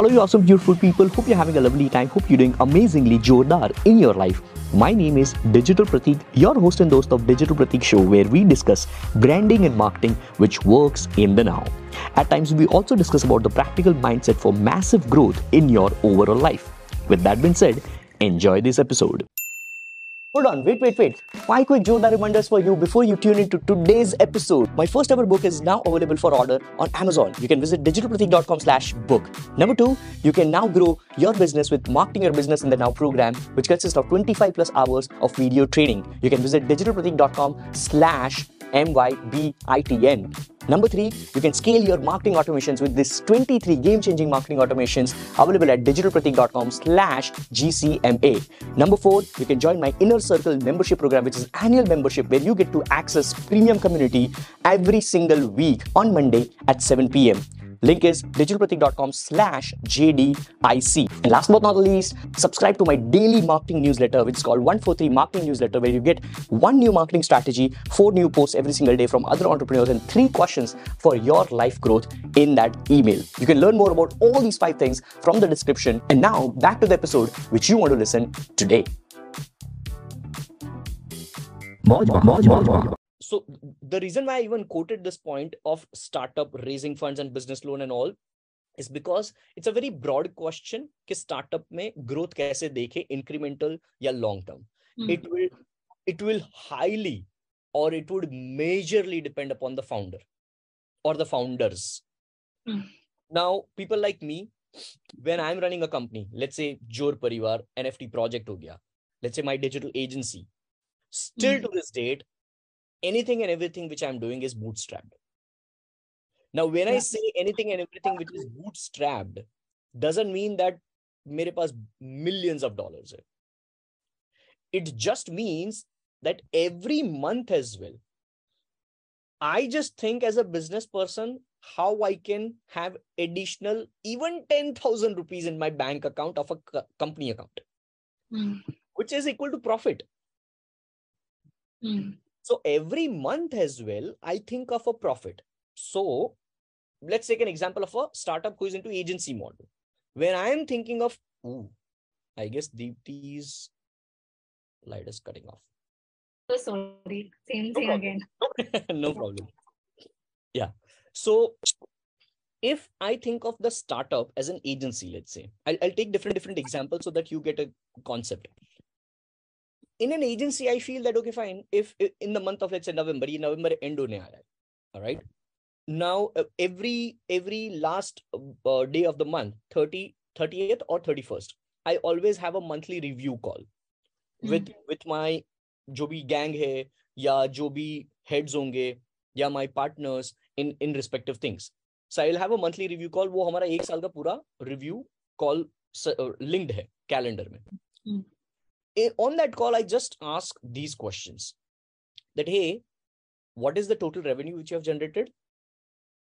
Hello, you awesome, beautiful people. Hope you're having a lovely time. Hope you're doing amazingly jordar in your life. My name is Digital Pratik, your host and host of Digital Pratik Show, where we discuss branding and marketing which works in the now. At times, we also discuss about the practical mindset for massive growth in your overall life. With that being said, enjoy this episode. Hold on, wait, wait, wait. Five quick Jodha reminders for you before you tune into today's episode. My first ever book is now available for order on Amazon. You can visit digitalpratik.com slash book. Number two, you can now grow your business with Marketing Your Business in the Now program, which consists of 25 plus hours of video training. You can visit digitalpratik.com slash M-Y-B-I-T-N. Number three, you can scale your marketing automations with this 23 game-changing marketing automations available at digitalpratik.com slash GCMA. Number four, you can join my Inner Circle membership program, which is annual membership where you get to access premium community every single week on Monday at 7 p.m. Link is digitalpratik.com slash JDIC. And last but not least, subscribe to my daily marketing newsletter, which is called 143 Marketing Newsletter, where you get one new marketing strategy, four new posts every single day from other entrepreneurs, and three questions for your life growth in that email. You can learn more about all these five things from the description. And now back to the episode which you want to listen today so the reason why i even quoted this point of startup raising funds and business loan and all is because it's a very broad question कि startup में growth कैसे देखे incremental या long term mm. it will it will highly or it would majorly depend upon the founder or the founders mm. now people like me when i'm running a company let's say jor parivar nft project ho gaya let's say my digital agency still mm. to this date anything and everything which I'm doing is bootstrapped. Now, when. I say anything and everything which is bootstrapped, doesn't mean that mere paas millions of dollars. It just means that every month as well, I just think as a business person how I can have additional even 10,000 rupees in my bank account of a company account, mm. which is equal to profit. Mm. So every month as well, I think of a profit. So let's take an example of a startup who is into agency model. When I am thinking of, ooh, I guess Deepti's light is cutting off. So sorry. Same thing no again. no problem. Yeah. So if I think of the startup as an agency, let's say, I'll, I'll take different different examples so that you get a concept in an agency i feel that okay fine if, if in the month of let's say november november end hone aaya all right now uh, every every last uh, day of the month 30 30th or 31st i always have a monthly review call mm. with with my जो भी gang है या जो भी heads होंगे या my partners in in respective things so I will have a monthly review call वो हमारा एक साल का पूरा रिव्यू कॉल लिंक्ड है कैलेंडर में mm. on that call, I just ask these questions that, hey, what is the total revenue which you have generated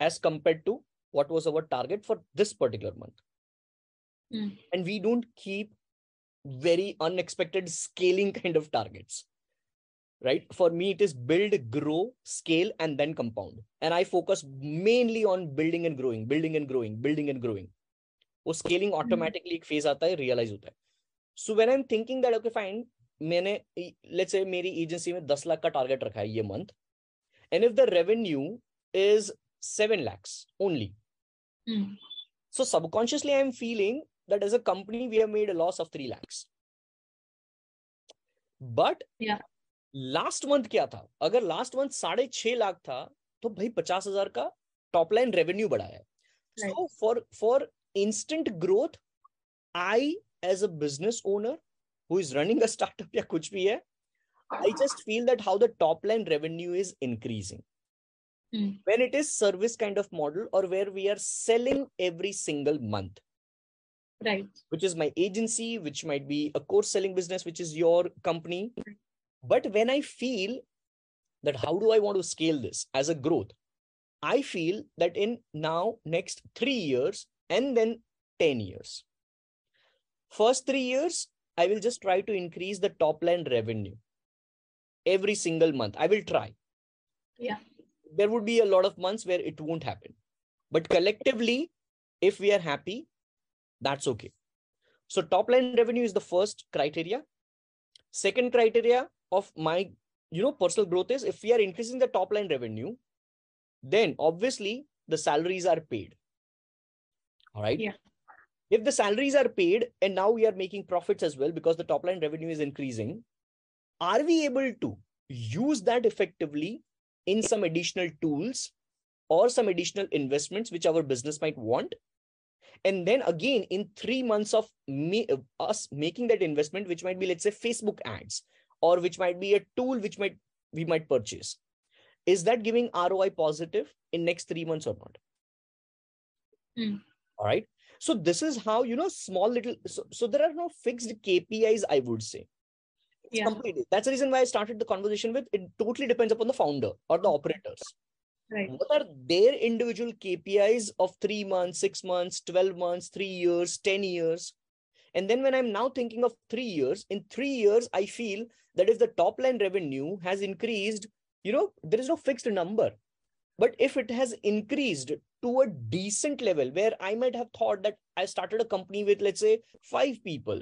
as compared to what was our target for this particular month? Mm. And we don't keep very unexpected scaling kind of targets. Right. For me, it is build, grow, scale, and then compound. And I focus mainly on building and growing, building and growing, building and growing. वो scaling automatically एक phase आता है realise होता है So when I am thinking that okay fine मैंने let's say मेरी agency में दस लाख का टारगेट रखा है ये month end if the revenue is seven lakhs only so subconsciously I am feeling that as a company we have made a loss of 3 lakhs. But yeah. Last month क्या था? अगर last month साढ़े छह लाख था तो भाई पचास हज़ार का टॉप लाइन रेवेन्यू बढ़ा है। So for for instant growth I as a business owner who is running a startup ya kuch bhi hai, I just feel that how the top line revenue is increasing. Mm. When it is service kind of model or where we are selling every single month. Right. Which is my agency, which might be a course selling business, which is your company. But when I feel that how do I want to scale this as a growth, I feel that in now next three years and then 10 years, First three years, I will just try to increase the top line revenue every single month. I will try. Yeah. There would be a lot of months where it won't happen. But collectively, if we are happy, That's okay. So top line revenue is the first criteria. Second criteria of my you know personal growth is if we are increasing the top line revenue, then obviously the salaries are paid. All right. Yeah. If the salaries are paid and now we are making profits as well because the top line revenue is increasing, are we able to use that effectively in some additional tools or some additional investments which our business might want? And then again, in three months of me, us making that investment, which might be, let's say, Facebook ads, or which might be a tool which might we might purchase, is that giving ROI positive in next three months or not? Mm. All right. So this is how you know small little. So, so there are no fixed KPIs. I would say. It's Yeah. completely. That's the reason why I started the conversation with. It totally depends upon the founder or the operators. Right. What are their individual KPIs of three months, six months, twelve months, three years, ten years? And then when I'm now thinking of three years, in three years, I feel that if the top line revenue has increased, you know, there is no fixed number. But if it has increased to a decent level where I might have thought that I started a company with, let's say, five people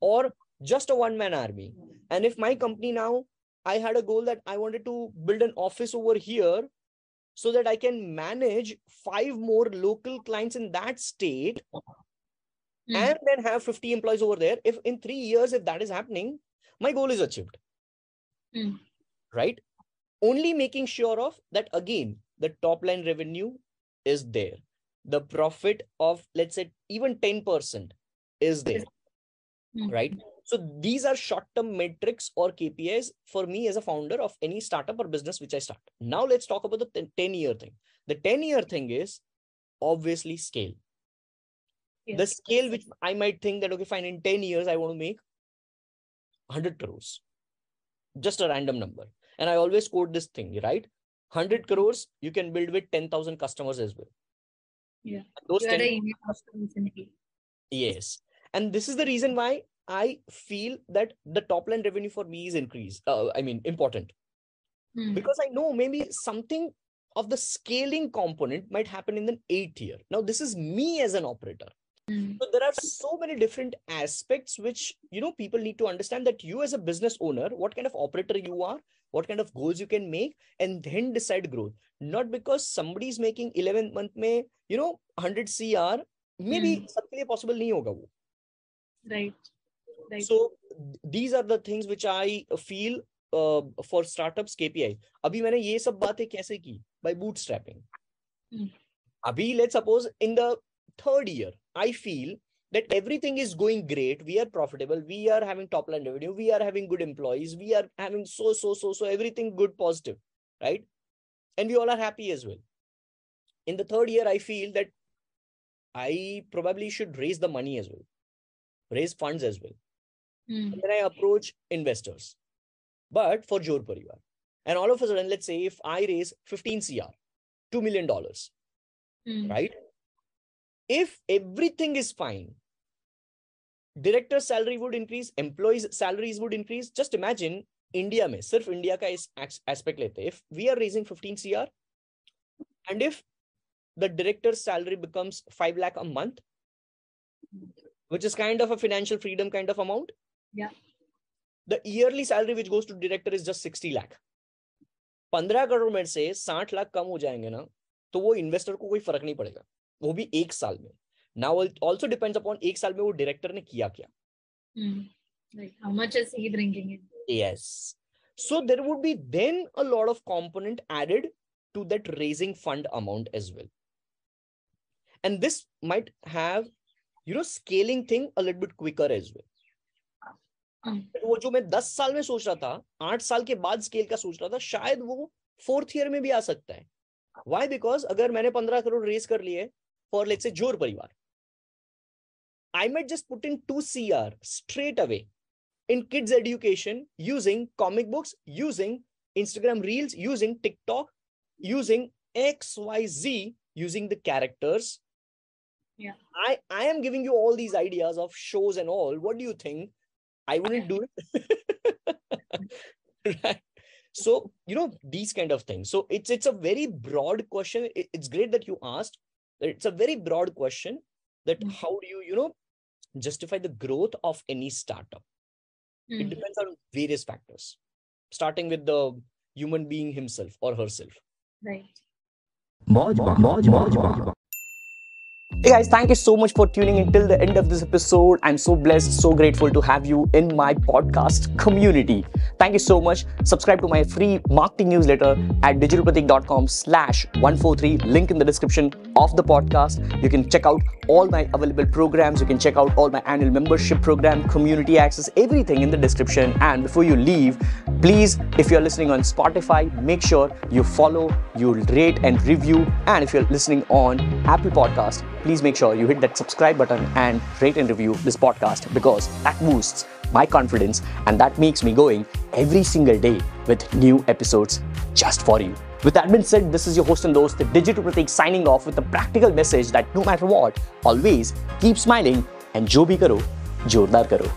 or just a one man army. And if my company now, I had a goal that I wanted to build an office over here so that I can manage five more local clients in that state Mm. and then have 50 employees over there. If in three years, if that is happening, my goal is achieved. Mm. Right? Only making sure of that again, the top line revenue is there. The profit of, let's say, even 10% is there. Mm. Right? So these are short term metrics or KPIs for me as a founder of any startup or business which I start. Now let's talk about the 10 year thing. The 10 year thing is obviously scale. The scale which I might think that, okay, fine, in 10 years, I want to make 100 crores. Just a random number. And I always quote this thing, right? 100 crores, you can build with 10,000 customers as well. Yeah. Those You had 10 an. Yes. And this is the reason why I feel that the top line revenue for me is increased. Uh, I mean, important Mm. because I know maybe something of the scaling component might happen in the eighth year. Now, this is me as an operator. Mm. So there are so many different aspects which you know people need to understand that you as a business owner, what kind of operator you are, what kind of goals you can make and then decide growth not because somebody is making 11 month may you know 100 cr maybe hmm. possible nahi hoga wo right right so these are the things which i feel uh, for startups kpi अभी मैंने ये सब बातें कैसे की? by bootstrapping hmm. let's suppose in the third year i feel that everything is going great. We are profitable. We are having top line revenue. We are having good employees. We are having so, so, so, so everything good, positive, right? And we all are happy as well. In the third year, I feel that I probably should raise the money as well, raise funds as well. Mm. And then I approach investors, but for Jor Parivar. And all of a sudden, let's say if I raise 15 CR, $2 million, Mm. right? If everything is fine, director salary would increase, employees salaries would increase. Just imagine India में सिर्फ India का इस ex- aspect लेते हैं. If we are raising 15 CR and if the director's salary becomes 5 lakh a month, which is kind of a financial freedom kind of amount. Yeah. The yearly salary which goes to director is just 60 lakh. 15 crore में से 60 लाख कम हो जाएंगे ना तो वो investor को कोई फर्क नहीं पड़ेगा वो भी एक साल में नाउ ऑल्सो डिपेंड्स अपॉन एक साल में वो डायरेक्टर ने किया क्या Mm. How much is he bringing in? yes so there would be then a lot of component added to that raising fund amount as well and this might have you know scaling thing a little bit quicker as well Mm. वो जो मैं दस साल में सोच रहा था आठ साल के बाद स्केल का सोच रहा था शायद वो फोर्थ ईयर में भी आ सकता है वाई बिकॉज़ अगर मैंने पंद्रह करोड़ रेस कर लिए for let's say Jor Parivar, I might just put in 2CR straight away in kids education using comic books, using Instagram reels, using TikTok, using XYZ, using the characters. Yeah. I, I am giving you all these ideas of shows and all. What do you think? I wouldn't do it. right. So, you know, these kind of things. So it's it's a very broad question. It's great that you asked it's a very broad question that Mm. how do you you know justify the growth of any startup it Mm. depends on various factors starting with the human being himself or herself Right. Hey guys, thank you so much for tuning in till the end of this episode. I'm so blessed, so grateful to have you in my podcast community. Thank you so much. Subscribe to my free marketing newsletter at digitalpratik.com slash 143. Link in the description of the podcast. You can check out all my available programs. You can check out all my annual membership program, community access, everything in the description. And before you leave, please, if you're listening on Spotify, make sure you follow, you rate and review. And if you're listening on Apple Podcast, please make sure you hit that subscribe button and rate and review this podcast because that boosts my confidence and that makes me going every single day with new episodes just for you. With that being said, this is your host and host, the Digital Pratik, signing off with a practical message that no matter what, always keep smiling and jo bhi karo, jordar karo.